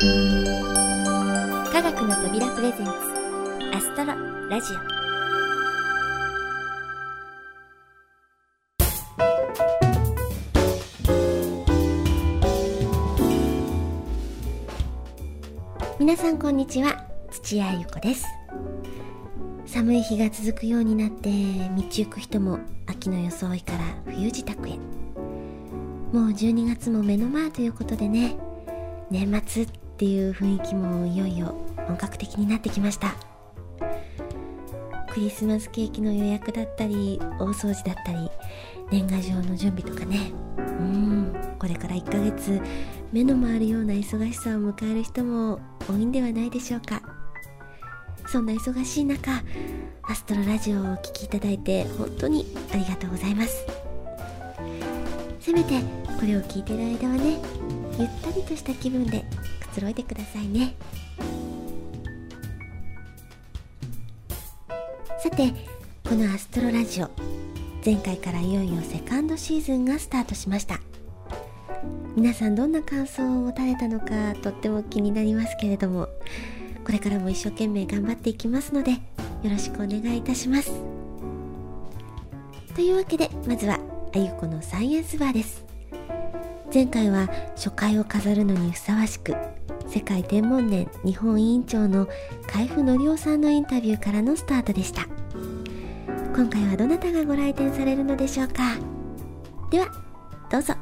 科学の扉プレゼンツアストロラジオ。皆さんこんにちは土屋ゆ子です。寒い日が続くようになって道行く人も秋の装いから冬支度へ。もう12月も目の前ということでね年末っていう雰囲気もいよいよ本格的になってきました。クリスマスケーキの予約だったり大掃除だったり年賀状の準備とかね。うんこれから1ヶ月目の回るような忙しさを迎える人も多いんではないでしょうか。そんな忙しい中アストロラジオをお聴きいただいて本当にありがとうございます。せめてこれを聞いてる間はねゆったりとした気分でくつろいでくださいね。さてこのアストロラジオ前回からいよいよセカンドシーズンがスタートしました。皆さんどんな感想を持たれたのかとっても気になりますけれどもこれからも一生懸命頑張っていきますのでよろしくお願いいたします。というわけでまずはあゆこのサイエンスバーです。前回は初回を飾るのにふさわしく世界天文年日本委員長の海部則夫さんのインタビューからのスタートでした。今回はどなたがご来店されるのでしょうか？ではどうぞ。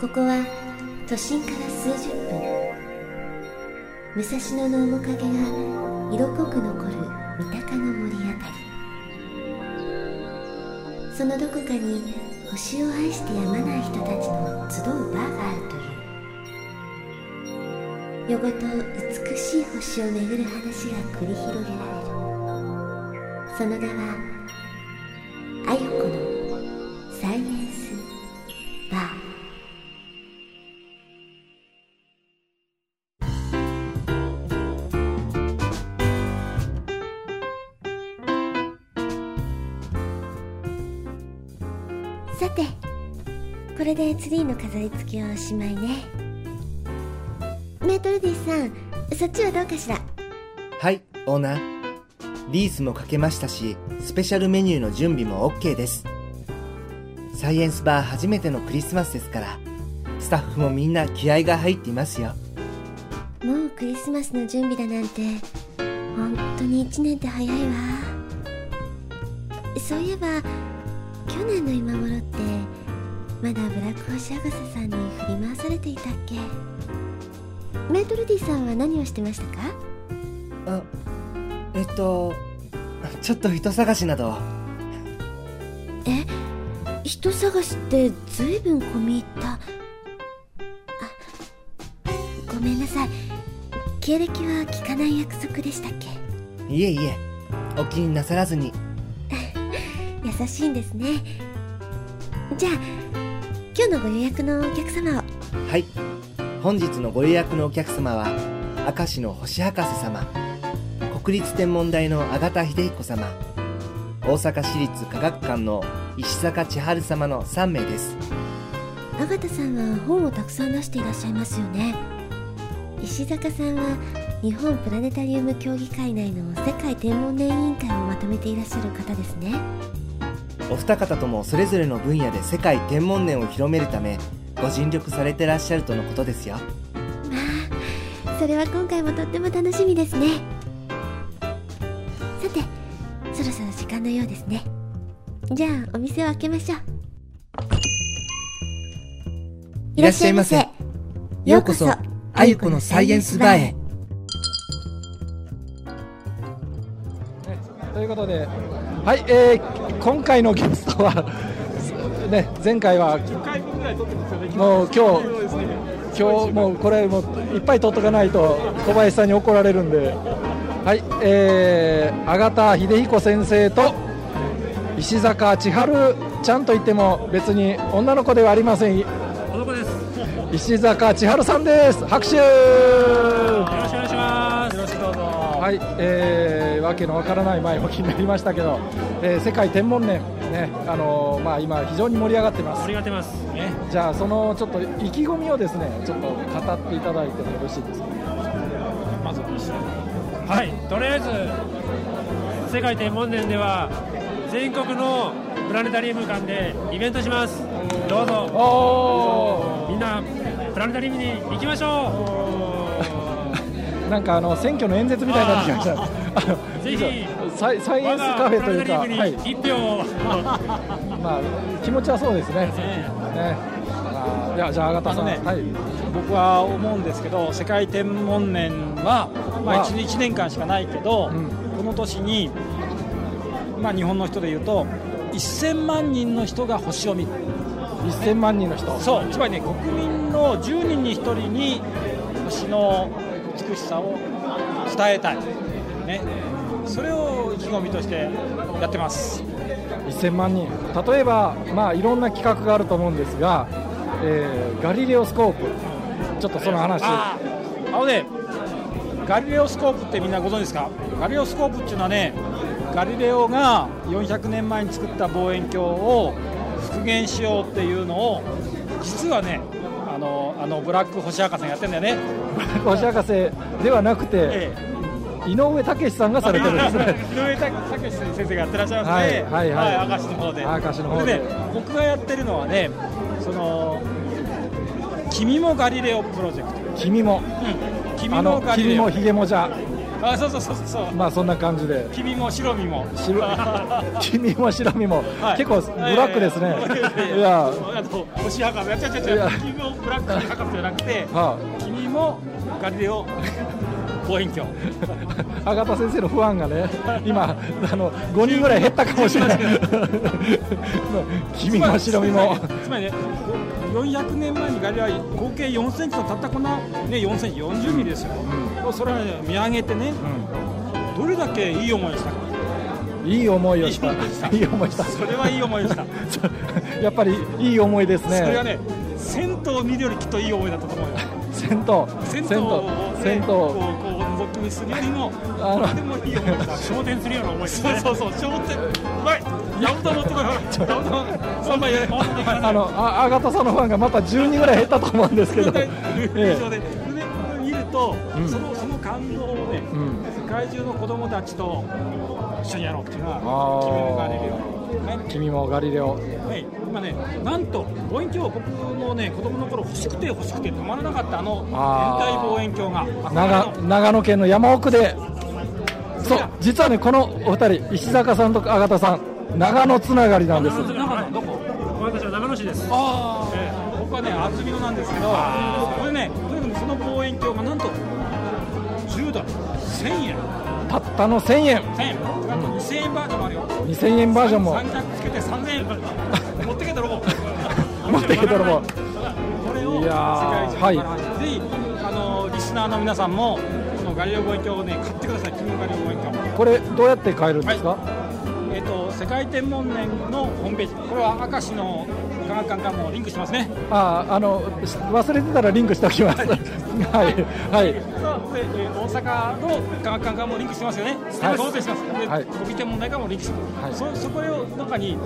ここは都心から数十分。武蔵野の面影が色濃く残る三鷹の森あたり。そのどこかに星を愛してやまない人たちの集うバーがあるという。夜ごと美しい星を巡る話が繰り広げられる。その名はあゆこツリーの飾り付けはおしまいねメートルディさんそっちはどうかしら？はい、オーナー。リースもかけましたし、スペシャルメニューの準備も OK です。サイエンスバー初めてのクリスマスですから、スタッフもみんな気合が入っていますよ。もうクリスマスの準備だなんて本当に1年って早いわそういえば去年の今頃ってまだブラック星博士さんに振り回されていたっけ？メートルディさんは何をしてましたか？あ、えっと、ちょっと人探しなど。え？人探しってずいぶん込み入った。あごめんなさい。経歴は聞かない約束でしたっけ？いえいえ、お気になさらずに。優しいんですね。じゃあ今日のご予約のお客様をはい。本日のご予約のお客様は、明石の星博士様、国立天文台の阿形秀彦様、大阪市立科学館の石坂千春様の3名です。阿形さんは本をたくさん出していらっしゃいますよね。石坂さんは日本プラネタリウム協議会内の世界天文年委員会をまとめていらっしゃる方ですねお二方ともそれぞれの分野で世界天文年を広めるため、ご尽力されてらっしゃるとのことですよ。まあそれは今回もとっても楽しみですねさてそろそろ時間のようですねじゃあお店を開けましょういらっしゃいませ。ようこそ、あゆこのサイエンスバーへ。ということで、はい、えー今回のゲストは、ね、前回は、もう今日、今日もうこれ、もういっぱい取っとかないと、小林さんに怒られるんで、はい、えー、阿形秀彦先生と、石坂千春ちゃんと言っても、別に女の子ではありません。石坂千春さんです。拍手。はい、えー、わけのわからない前置きになりましたけど、えー世界天文年ねあのまあ、今、非常に盛り上がってます。盛り上がってます。ね、じゃあそのちょっと意気込みをですねちょっと語っていただいてもよろしいですか？まずはい、とりあえず世界天文年では全国のプラネタリウム館でイベントします。どうぞ。おみんなプラネタリウムに行きましょーなんかあの選挙の演説みたいになってきました。ぜひ。サイサイエンスカフェというか、はい。に一票を。まあ、気持ちはそうですね。ね。まあ、いやじゃあ、さん、ねはい、僕は思うんですけど世界天文年は、まあ、わ 1, 1年間しかないけど、うん。この年に、まあ、日本の人でいうと1000万人の人が星を見る。1000万人の人、そう。つまりね国民の10人に1人に星の美しさを伝えたい、ね、それを意気込みとしてやってます。1000万人、例えば、まあ、いろんな企画があると思うんですが、えーガリレオスコープ、ちょっとその話、あーあのねガリレオスコープってみんなご存知ですか？ガリレオスコープっていうのはねガリレオが400年前に作った望遠鏡を復元しようっていうのを実はねあのブラック星博士がやってんだよね、星博士ではなくて、え井上武さんがされてるんですね。井上武先生がやってらっしゃいますね、はいはいはい明石の方で。明石の方でね、僕がやってるのはね、その君もガリレオプロジェクト。君も、うん、君もガリレオ君も。ひげもじゃ、あ、そうそうそうそう。まあそんな感じで、君も白身も。白 君も白身も、はい結構ブラックですね。いや、あの星博士、いや違う違う君もブラック博士じゃなくて、は君もガリレオ望遠鏡。あ、аг 田先生のファンがね、今あの5人ぐらい減ったかもしれない。君も白身も。つまりね、400年前にガリレオは合計4センチのたったこの、ね、4センチ、40ミリですよ、それを、ね、見上げてね、どれだけいい思いをしたか、いい思いをした。いい思いした。それはいい思いをした、やっぱりいい思いですね。それはね、銭湯を見るよりきっといい思いだったと思うよ。銭湯、銭湯を、ね、銭湯、こうこう覗き見するよりも、あのとてもいい思いだった。昇天するような思いですね。そうそうそう、商店、うまい、ヤブタ持ってこい、ほら、ヤブタ、三枚や。あのああがたさんのファンがまた10人ぐらい減ったと思うんですけど。と、うんそのその感動をね、うん世界中の子供たちと一緒にやろうっていうのが、あー君もガリレオ。ね君もガリレオ。はい、今ね、なんと望遠鏡、僕もね、子供の頃欲しくて欲しくてたまらなかったあの天体望遠鏡が、長長野県の山奥で。そう、実はね、このお二人、石坂さんとあがたさん、長野つながりなんです。長野どこ？私は長野市です。ああ、僕はね、厚みのなんですけど、これね、とにかくその望遠鏡がなんと10ドル、1000円、たったの1000円、1000円、あと2000円バージョンもあるよ。2000円バージョンも。三着つけて3000円。持ってけたらもう。持ってきたらもう。これを世界中にぜひあのリスナーの皆さんもこのガリレオ望遠鏡をね買ってください。君のガリレオ望遠鏡これどうやって買えるんですか？えっ、と世界天文年のホームページ。これは明石の科学館からもリンクしてますね。ああ、あのし忘れてたらリンクしておきます。はい、はい、大阪の科学館からもリンクしてますよね、はい。そうしてます、で、はい。国天文台からもリンクしてます、はい。そそこの中に、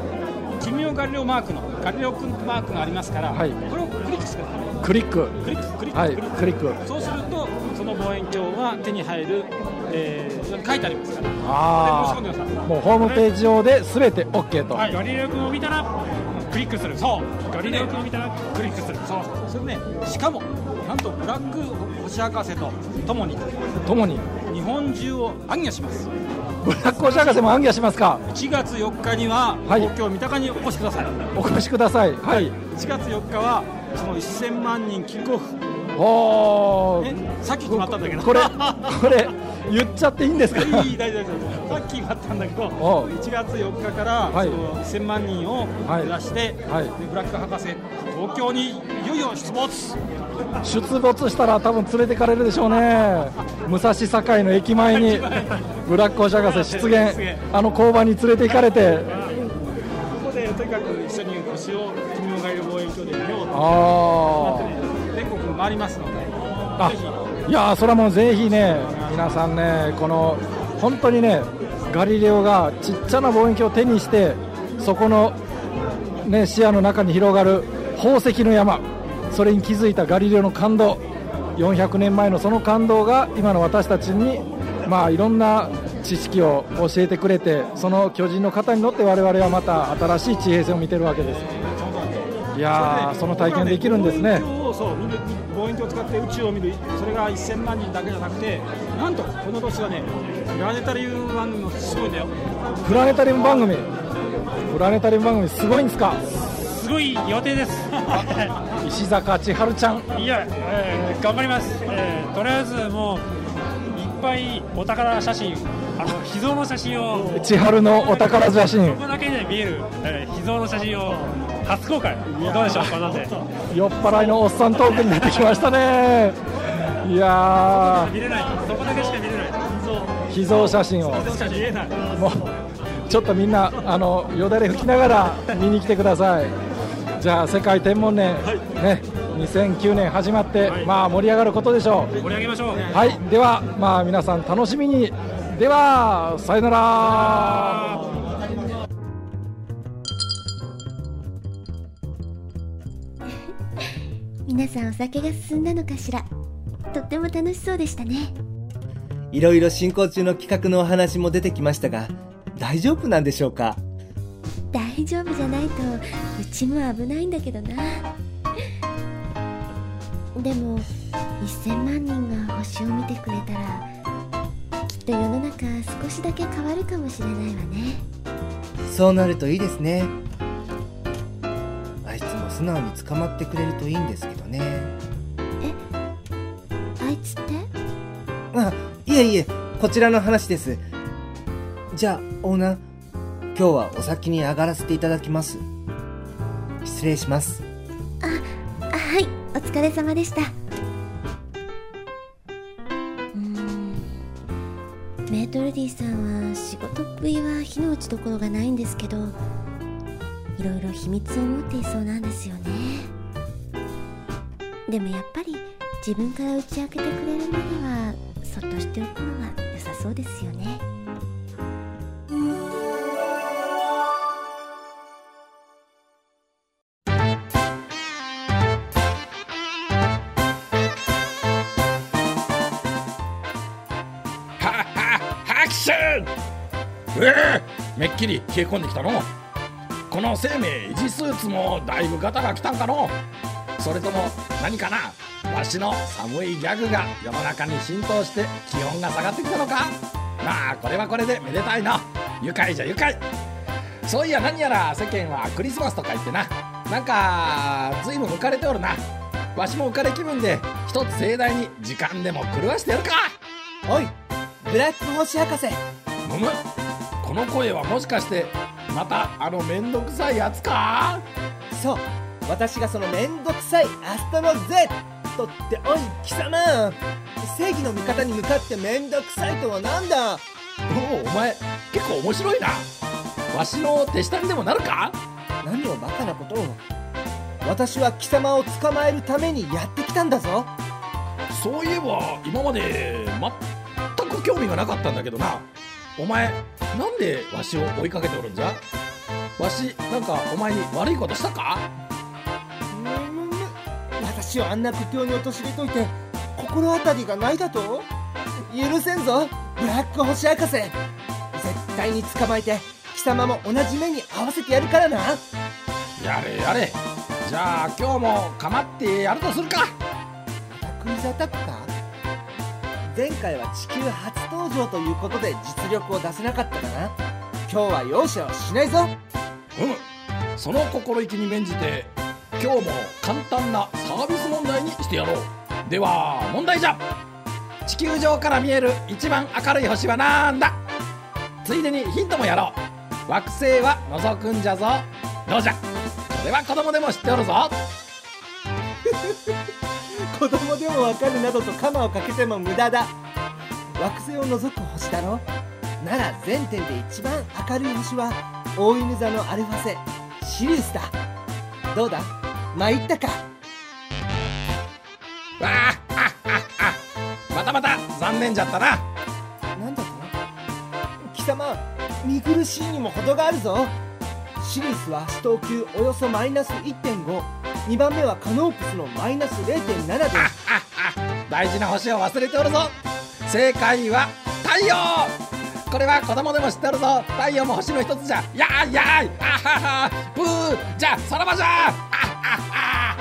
君のガリレオマークの、ガリレオ君マークがありますから、はい。これをクリックしてください。クリック。クリック、クリック、はい、クリック。クリック。そうすると、その望遠鏡が手に入る、えー、書いてありますから、あもうホームページ上で全て OK と。はい。ガリレオ君を見たらクリックする。そう、ガリレオ君を見たらクリックする。そうそれね、しかも、なんとブラック星博士とともに、ともに。日本中を暗夜します。ブラック星博士も暗記しますか。1月4日には、はい東京三鷹にお越しください。お越しください。はい。1月4日は、その1000万人キックオフ、おねー。さっき決まったんだけど、これ、これ、言っちゃっていいんですか？いい大丈夫大丈夫。さっき決まったんだけどおう。1月4日から、はい。その1000万人をはい。目指して、はい。でブラック博士東京にいよいよ出没。出没したら多分連れてかれるでしょうね。武蔵境の駅前にブラック星博士出現。あの交番に連れて行かれて。ここでとにかく一緒に星を君のガイル望遠鏡で見ようと。全国回りますのであ。ぜひいやそれはもうぜひね皆さんねこの本当にねガリレオがちっちゃな望遠鏡を手にしてそこの、ね、視野の中に広がる宝石の山。それに気づいたガリレオの感動。400年前のその感動が今の私たちに、まあ、いろんな知識を教えてくれてその巨人の方に乗って我々はまた新しい地平線を見てるわけです。いやーその体験できるんですね。そう見る望遠鏡を使って宇宙を見るそれが1000万人だけじゃなくてなんとこの年はねプラネタリウム番組もすごいんだよ。プラネタリウム番組。プラネタリウム番組すごいんですか？すごい予定です。石坂千春ちゃん。いや、えー頑張ります、えーとりあえずもういっぱいお宝写真あの 秘蔵の写真を。千春のお宝写真。ここだけで見える、えー秘蔵の写真を初公開。どうでしょうこんなんで酔っ払いのおっさんトークになってきましたね。いや見れないそこだけしか見れないー。秘蔵写真を。もうちょっとみんなあのよだれ拭きながら見に来てください。じゃあ世界天文年、ね2009年始まって、はい。まあ盛り上がることでしょう。盛り上げましょう。はい。ではまあ皆さん楽しみに。ではさよなら皆さんお酒が進んだのかしら？とっても楽しそうでしたね。いろいろ進行中の企画のお話も出てきましたが、大丈夫なんでしょうか？大丈夫じゃないとうちも危ないんだけどな。でも1000万人が星を見てくれたらきっと世の中少しだけ変わるかもしれないわね。そうなるといいですね。素直に捕まってくれるといいんですけどね。あいつって？あ、いえいえ、こちらの話です。じゃあ、オーナー、今日はお先に上がらせていただきます。失礼します。あはいお疲れ様でしたメートルディさんは仕事っぷりは火の打ちどころがないんですけどいろいろ秘密を持っていそうなんですよね。でもやっぱり自分から打ち明けてくれるまではそっとしておくのが良さそうですよね。はは拍手！ええめっきり冷え込んできたの？この生命維持スーツもだいぶガタが来たんかのそれとも何かなわしの寒いギャグが世の中に浸透して気温が下がってきたのか。まあこれはこれでめでたいな。愉快じゃ愉快。そういや何やら世間はクリスマスとか言ってな。なんかずいぶん浮かれておるな。わしも浮かれ気分で一つ盛大に時間でも狂わしてやるか。おい、ブラック星博士。むむ。この声はもしかしてまたあのめんどくさいやつか？そう、私がそのめんどくさいアストロ Z っておい、貴様。正義の味方に向かってめんどくさいとはなんだ？おおお前結構面白いな。わしの手下にでもなるか？何をバカなことを。私は貴様を捕まえるためにやってきたんだぞ。そういえば今まで全く興味がなかったんだけどなお前なんでわしを追いかけておるんじゃ？わしなんかお前に悪いことしたか？私をあんな苦境に陥れといて心当たりがないだと？許せんぞ。ブラック星博士。絶対に捕まえて貴様も同じ目に合わせてやるからな。やれやれ。じゃあ今日も構ってやるとするか。またクイズアタックか？前回は地球初登場ということで実力を出せなかったかな。今日は容赦はしないぞ。うん。その心意気に免じて今日も簡単なサービス問題にしてやろう。では問題じゃ。地球上から見える一番明るい星はなんだ。ついでにヒントもやろう。惑星は覗くんじゃぞ。どうじゃ。これは子供でも知っておるぞ。子供でもわかるなどとカマをかけても無駄だ。惑星を除く星だろ？なら全点で一番明るい星は大犬座のアルファ星シリウスだ。どうだ？参ったか？わああああまたまた残念じゃったな。なんだと貴様見苦しいにも程があるぞ。シリスは死闘級およそマイナス1.52番目はカノープスのマイナス0.7で大事な星を忘れておるぞ。正解は太陽。これは子供でも知っておるぞ。太陽も星の一つじゃ。やーやーい。あはは。ブー。じゃあさらばじゃあはは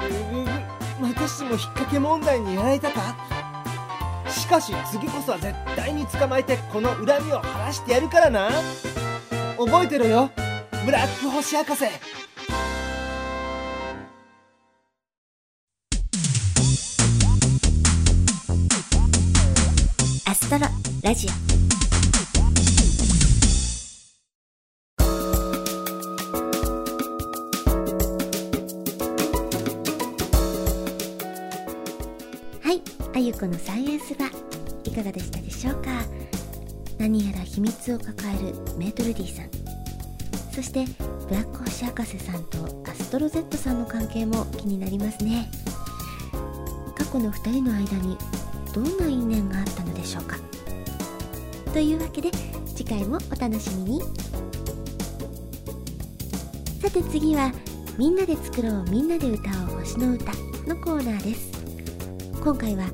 ぐぐぐまたしても引っ掛け問題にやられたか？しかし次こそは絶対に捕まえてこの恨みを晴らしてやるからな。覚えてろよ。ブラック星博士ラジオ。はいあゆこのサイエンスバいかがでしたでしょうか？何やら秘密を抱えるメートル D さん。そしてブラック星博士さんとアストロ Z さんの関係も気になりますね。過去の2人の間にどんな因縁があったのでしょうか？というわけで次回もお楽しみに。さて次は「みんなで作ろうみんなで歌おう星の歌」のコーナーです。今回は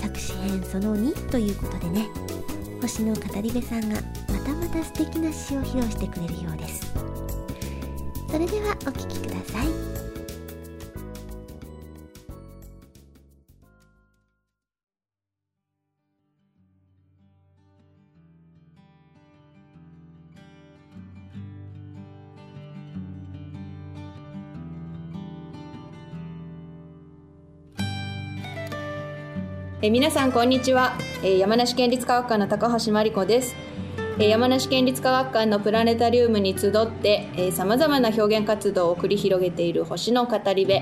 作詞編その2ということでね星の語り部さんがまたまた素敵な詩を披露してくれるようです。それではお聴きください。え皆さんこんにちは、え山梨県立科学館の高橋真理子です、え山梨県立科学館のプラネタリウムに集ってさまざまな表現活動を繰り広げている星の語り部、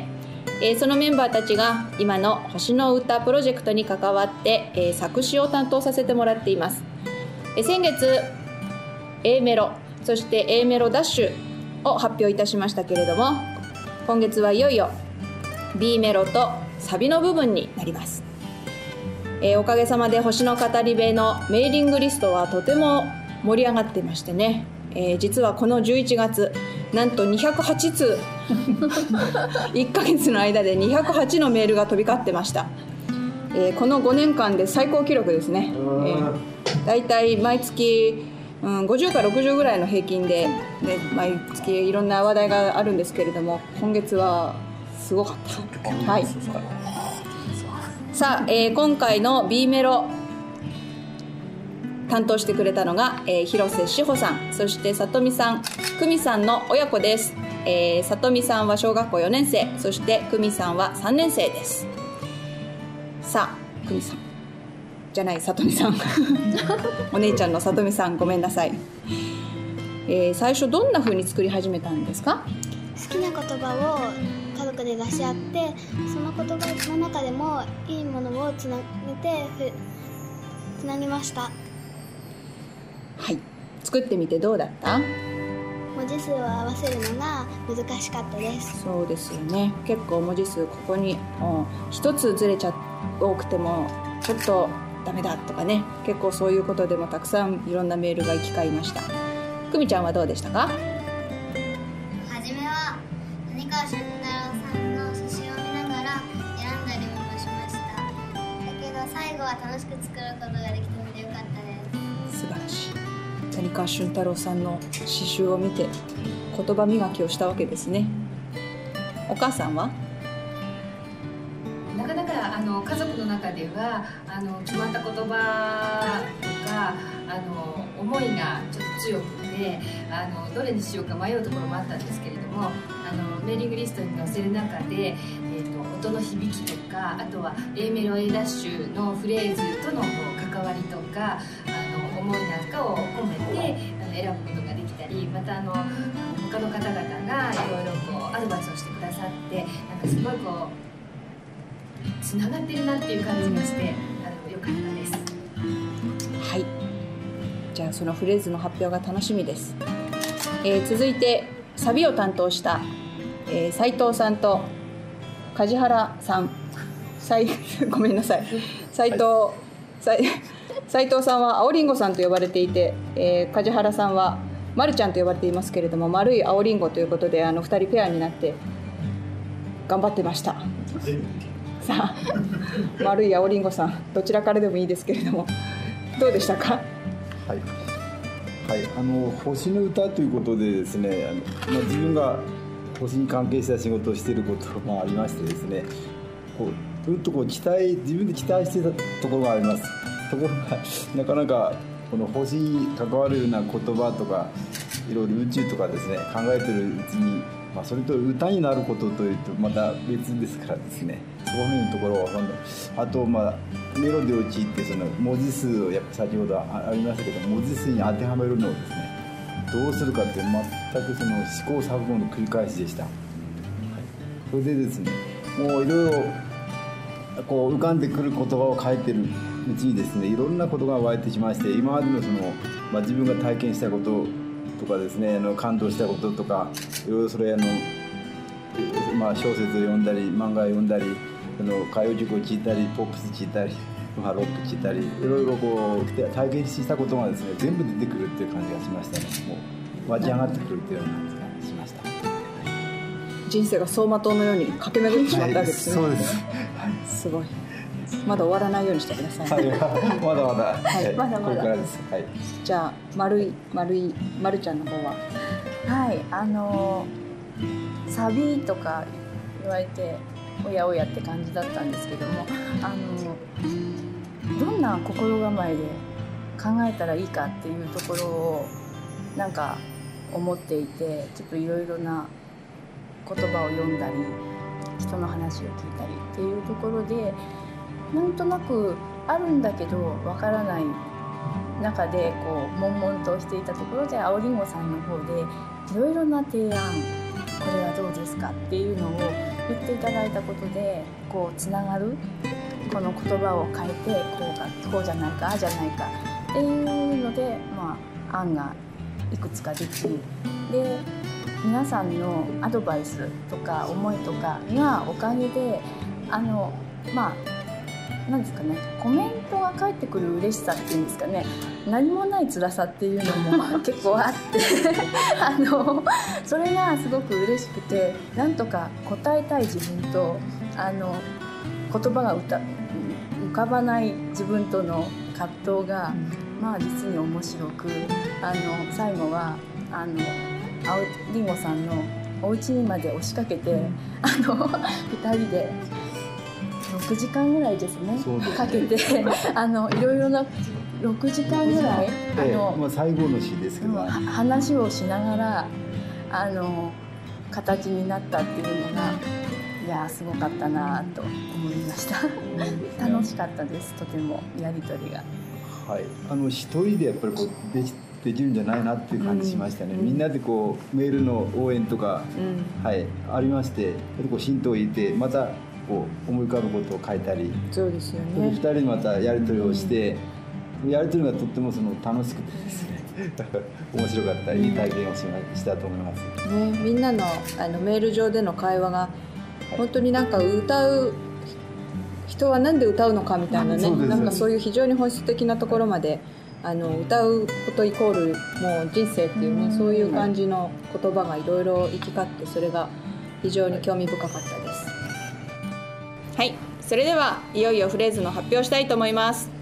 えそのメンバーたちが今の星の歌プロジェクトに関わって、え作詞を担当させてもらっています、え先月 A メロそして A メロダッシュを発表いたしましたけれども今月はいよいよ B メロとサビの部分になります。えーおかげさまで星の語り部のメーリングリストはとても盛り上がってましてね、えー実はこの11月なんと208通。1ヶ月の間で208のメールが飛び交ってました、えーこの5年間で最高記録ですね、えー、だいたい毎月、うん、50から60ぐらいの平均で、ね、毎月いろんな話題があるんですけれども今月はすごかった。はいさあ、えー今回の B メロ担当してくれたのが、えー広瀬志保さんそして里美さん久美さんの親子です、えー、里美さんは小学校4年生そして久美さんは3年生です。さあ久美さん。じゃない里美さん。お姉ちゃんの里美さんごめんなさい、えー最初どんな風に作り始めたんですか？好きな言葉を家族で出し合ってその言葉の中でもいいものをつなげてふつなぎました。はい。作ってみてどうだった？文字数を合わせるのが難しかったです。そうですよね。結構文字数ここにうん一つずれちゃ多くてもちょっとダメだとかね。結構そういうことでもたくさんいろんなメールが行き交いました。久美ちゃんはどうでしたか？楽しく作ることができたのでよかったです。素晴らしい。谷川俊太郎さんの詩集を見て言葉磨きをしたわけですね。お母さんは？なかなかあの家族の中ではあの決まった言葉とかあの思いがちょっと強くてあのどれにしようか迷うところもあったんですけれどもあのメーリングリストに載せる中で、音の響きとかあとは A メロ A ダッシュのフレーズとの関わりとかあの思いなんかを込めてあの選ぶことができたりまたあの他の方々がいろいろこうアドバイスをしてくださってなんかすごいこうつながってるなっていう感じがしてあの良かったです。はい。じゃあそのフレーズの発表が楽しみです、えー続いてサビを担当した、えー、斉藤さんと梶原さん。斉 ごめんなさい。斉藤斉斉藤さんは青りんごさんと呼ばれていて、えー梶原さんはまるちゃんと呼ばれていますけれども丸い青りんごということであの2人ペアになって頑張ってました。さあ丸い青りんごさんどちらからでもいいですけれどもどうでしたか？はい、はい、あの星の歌ということでですねあの、まあ、自分が星に関係した仕事をしていることもありましてですねこううんとこう期待自分で期待していたところがあります。ところがなかなかこの星に関わるような言葉とかいろいろ宇宙とかですね考えてるうちに、まあ、それと歌になることというとまた別ですからですね。そういうところは今度あとまあメロディーを用いてその文字数をやっぱ先ほどありましたけど文字数に当てはめるのをですねどうするかって全くその試行錯誤の繰り返しでした、はい、それでですねもういろいろこう浮かんでくる言葉を書いてるうちにですねいろんなことが湧いてきまして今までのその、まあ、自分が体験したこととかですねあの感動したこととかいろいろそれあの、まあ、小説を読んだり漫画を読んだりあの歌謡曲を聴いたりポップス聴いたりまあ、ロック聴いたりいろいろこう体験したことがですね全部出てくるっていう感じがしましたね。もう湧き上がってくるっていうような感じがしました。人生が走馬灯のように駆け巡ってしまったわけですね、そうです、すごい。まだ終わらないようにしてください、はい、まだまだ、はい、まだまだ。これからです、はい、じゃあ丸い丸い丸ちゃんの方は。はい。あのサビとか言われておやおやって感じだったんですけどもあのどんな心構えで考えたらいいかっていうところをなんか思っていてちょっといろいろな言葉を読んだり人の話を聞いたりっていうところでなんとなくあるんだけどわからない中でこう悶々としていたところで青りんごさんの方でいろいろな提案これはどうですかっていうのを言っていただいたことでこうつながるこの言葉を変えてこうかこうじゃないかああじゃないかっていうので、まあ、案がいくつかできで皆さんのアドバイスとか思いとかがおかげであのまあなんですかねコメントが返ってくる嬉しさっていうんですかね何もない辛さっていうのも結構あって あのそれがすごく嬉しくてなんとか答えたい自分とあの言葉が歌浮かばない自分との葛藤が、まあ実に面白くあの最後はあの青りんごさんのお家にまで押しかけて、あの2人で6時間ぐらいですねかけてあのいろいろな6時間ぐらい、あの、まあ、最後の詩ですけど、話をしながらあの形になったっていうのがいやすごかったなと思いました。楽しかったですとてもやり取りが。はい。あの一人でやっぱりこうできできるんじゃないなっていう感じしましたね、うん、みんなでこうメールの応援とか、うん、はい。ありましてこう浸透を入れてまたこう思い浮かぶことを書いたり。そうですよね。2人またやり取りをして、うん、やり取りがとってもその楽しくてですね 面白かったいい体験をしましたと思います、ね、みんなのあのメール上での会話が本当になんか歌う人は何で歌うのかみたいなねなんかそういう非常に本質的なところまであの歌うことイコールもう人生っていうねそういう感じの言葉がいろいろ行き交ってそれが非常に興味深かったです。はい。それではいよいよフレーズの発表したいと思います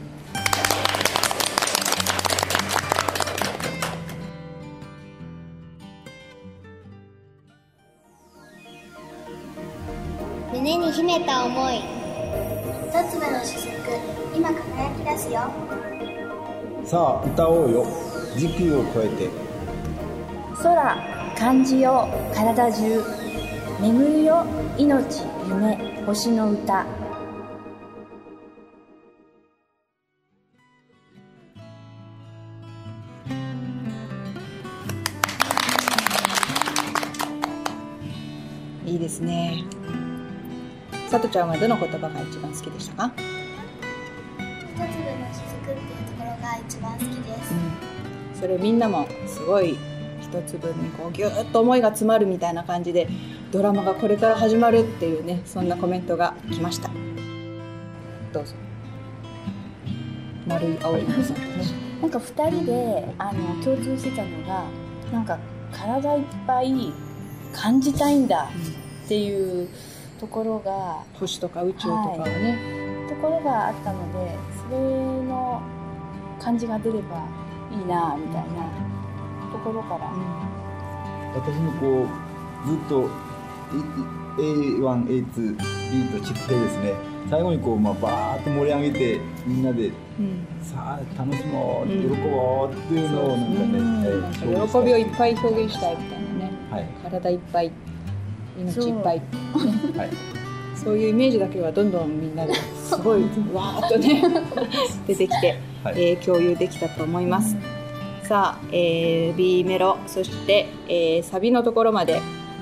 胸に秘めた思い。一粒の雫今輝き出すよ。さあ歌おうよ。時空を超えて。空感じよ体中。眠るよ命夢星の歌さとちゃんはどの言葉が一番好きでしたか？一粒の雫っていうところが一番好きです、うん、それみんなもすごい一粒にこうギュッと思いが詰まるみたいな感じでドラマがこれから始まるっていうねそんなコメントが来ました。どうぞ。丸い青いさんとねなんか2人であの共通してたのがなんか体いっぱい感じたいんだっていうところが、星とか宇宙とかをね、ところがあったのでそれの感じが出ればいいなみたいなところから、私もこうずっといい A1A2B と散ってですね。最後にこう、まあ、バーッと盛り上げてみんなで、さあ楽しもう、うん。喜ぼうっていうのをなんかね、えー喜びをいっぱい表現したいみたいなね、はい。体いっぱい命いっぱい、はい。そういうイメージだけはどんどんみんなですごい わーっとね 出てきて、えー共有できたと思います、さあ、えー B メロそして、えーサビのところまで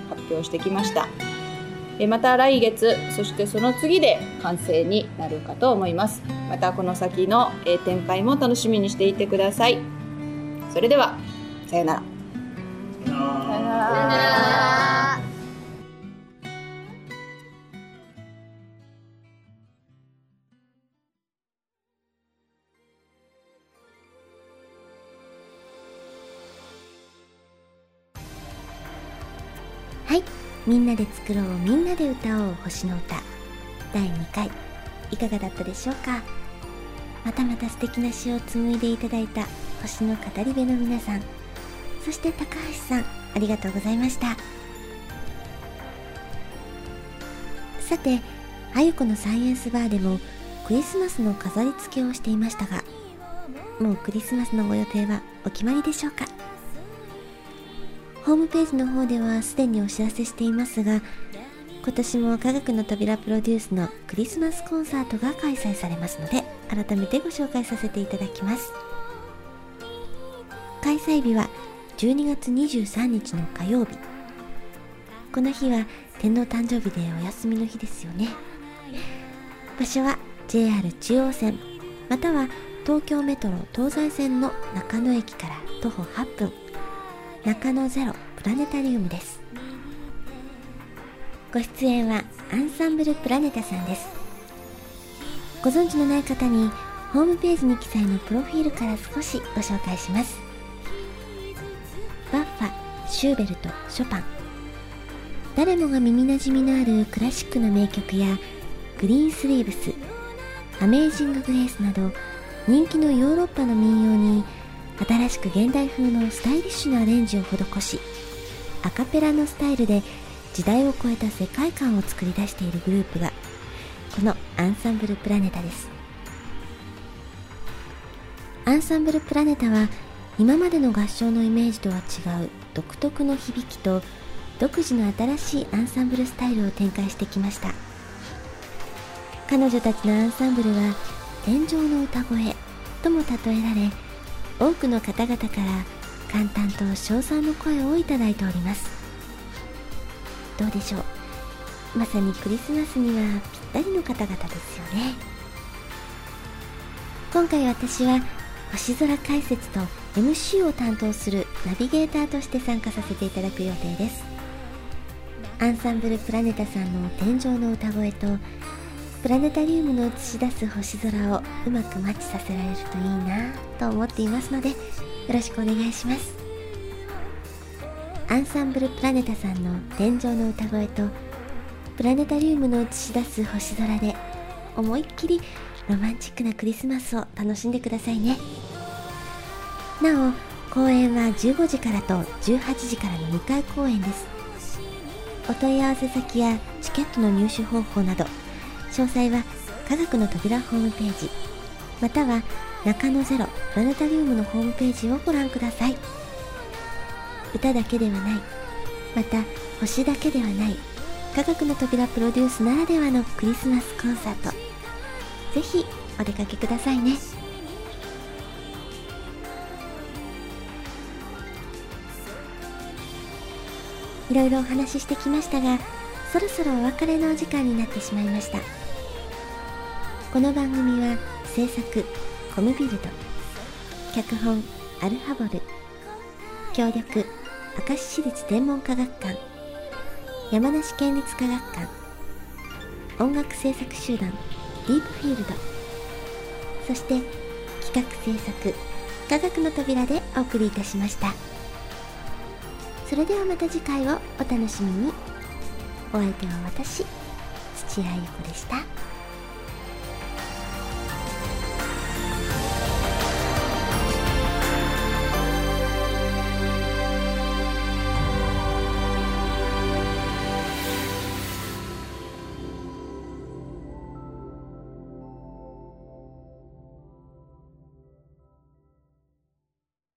発表してきました。えーまた来月そしてその次で完成になるかと思います。またこの先の、えー展開も楽しみにしていてください。それではさよなら。さよならみんなで作ろうみんなで歌おう星の歌。第2回いかがだったでしょうか？またまた素敵な詩を紡いでいただいた星の語り部の皆さん。そして高橋さんありがとうございました。さてあゆこのサイエンスバーでもクリスマスの飾り付けをしていましたがもうクリスマスのご予定はお決まりでしょうか？ホームページの方ではすでにお知らせしていますが今年も科学の扉プロデュースのクリスマスコンサートが開催されますので改めてご紹介させていただきます。開催日は12月23日の火曜日。この日は天皇誕生日でお休みの日ですよね。場所は JR 中央線または東京メトロ東西線の中野駅から徒歩8分。中野ゼロプラネタリウムです。ご出演はアンサンブルプラネタさんです。ご存知のない方にホームページに記載のプロフィールから少しご紹介します。バッファシューベルトショパン。誰もが耳なじみのあるクラシックの名曲やグリーンスリーブスアメージング・グレースなど人気のヨーロッパの民謡に新しく現代風のスタイリッシュなアレンジを施しアカペラのスタイルで時代を超えた世界観を作り出しているグループがこのアンサンブルプラネタです。アンサンブルプラネタは今までの合唱のイメージとは違う独特の響きと独自の新しいアンサンブルスタイルを展開してきました。彼女たちのアンサンブルは天井の歌声とも例えられ多くの方々から感嘆と称賛の声をいただいております。どうでしょう？まさにクリスマスにはぴったりの方々ですよね。今回私は星空解説と MC を担当するナビゲーターとして参加させていただく予定です。アンサンブルプラネタさんの天井の歌声とプラネタリウムの映し出す星空をうまくマッチさせられるといいなと思っていますのでよろしくお願いします。アンサンブルプラネタさんの天井の歌声とプラネタリウムの映し出す星空で思いっきりロマンチックなクリスマスを楽しんでくださいね。なお公演は15時からと18時からの2回公演です。お問い合わせ先やチケットの入手方法など詳細は科学の扉ホームページまたは中野ゼロプラネタリウムのホームページをご覧ください。歌だけではないまた星だけではない科学の扉プロデュースならではのクリスマスコンサートぜひお出かけくださいね。いろいろお話ししてきましたがそろそろお別れのお時間になってしまいました。この番組は制作コムビルド脚本アルハボル協力明石市立天文科学館山梨県立科学館音楽制作集団ディープフィールドそして企画制作科学の扉でお送りいたしました。それではまた次回をお楽しみに。お相手は私土屋ゆ子でした。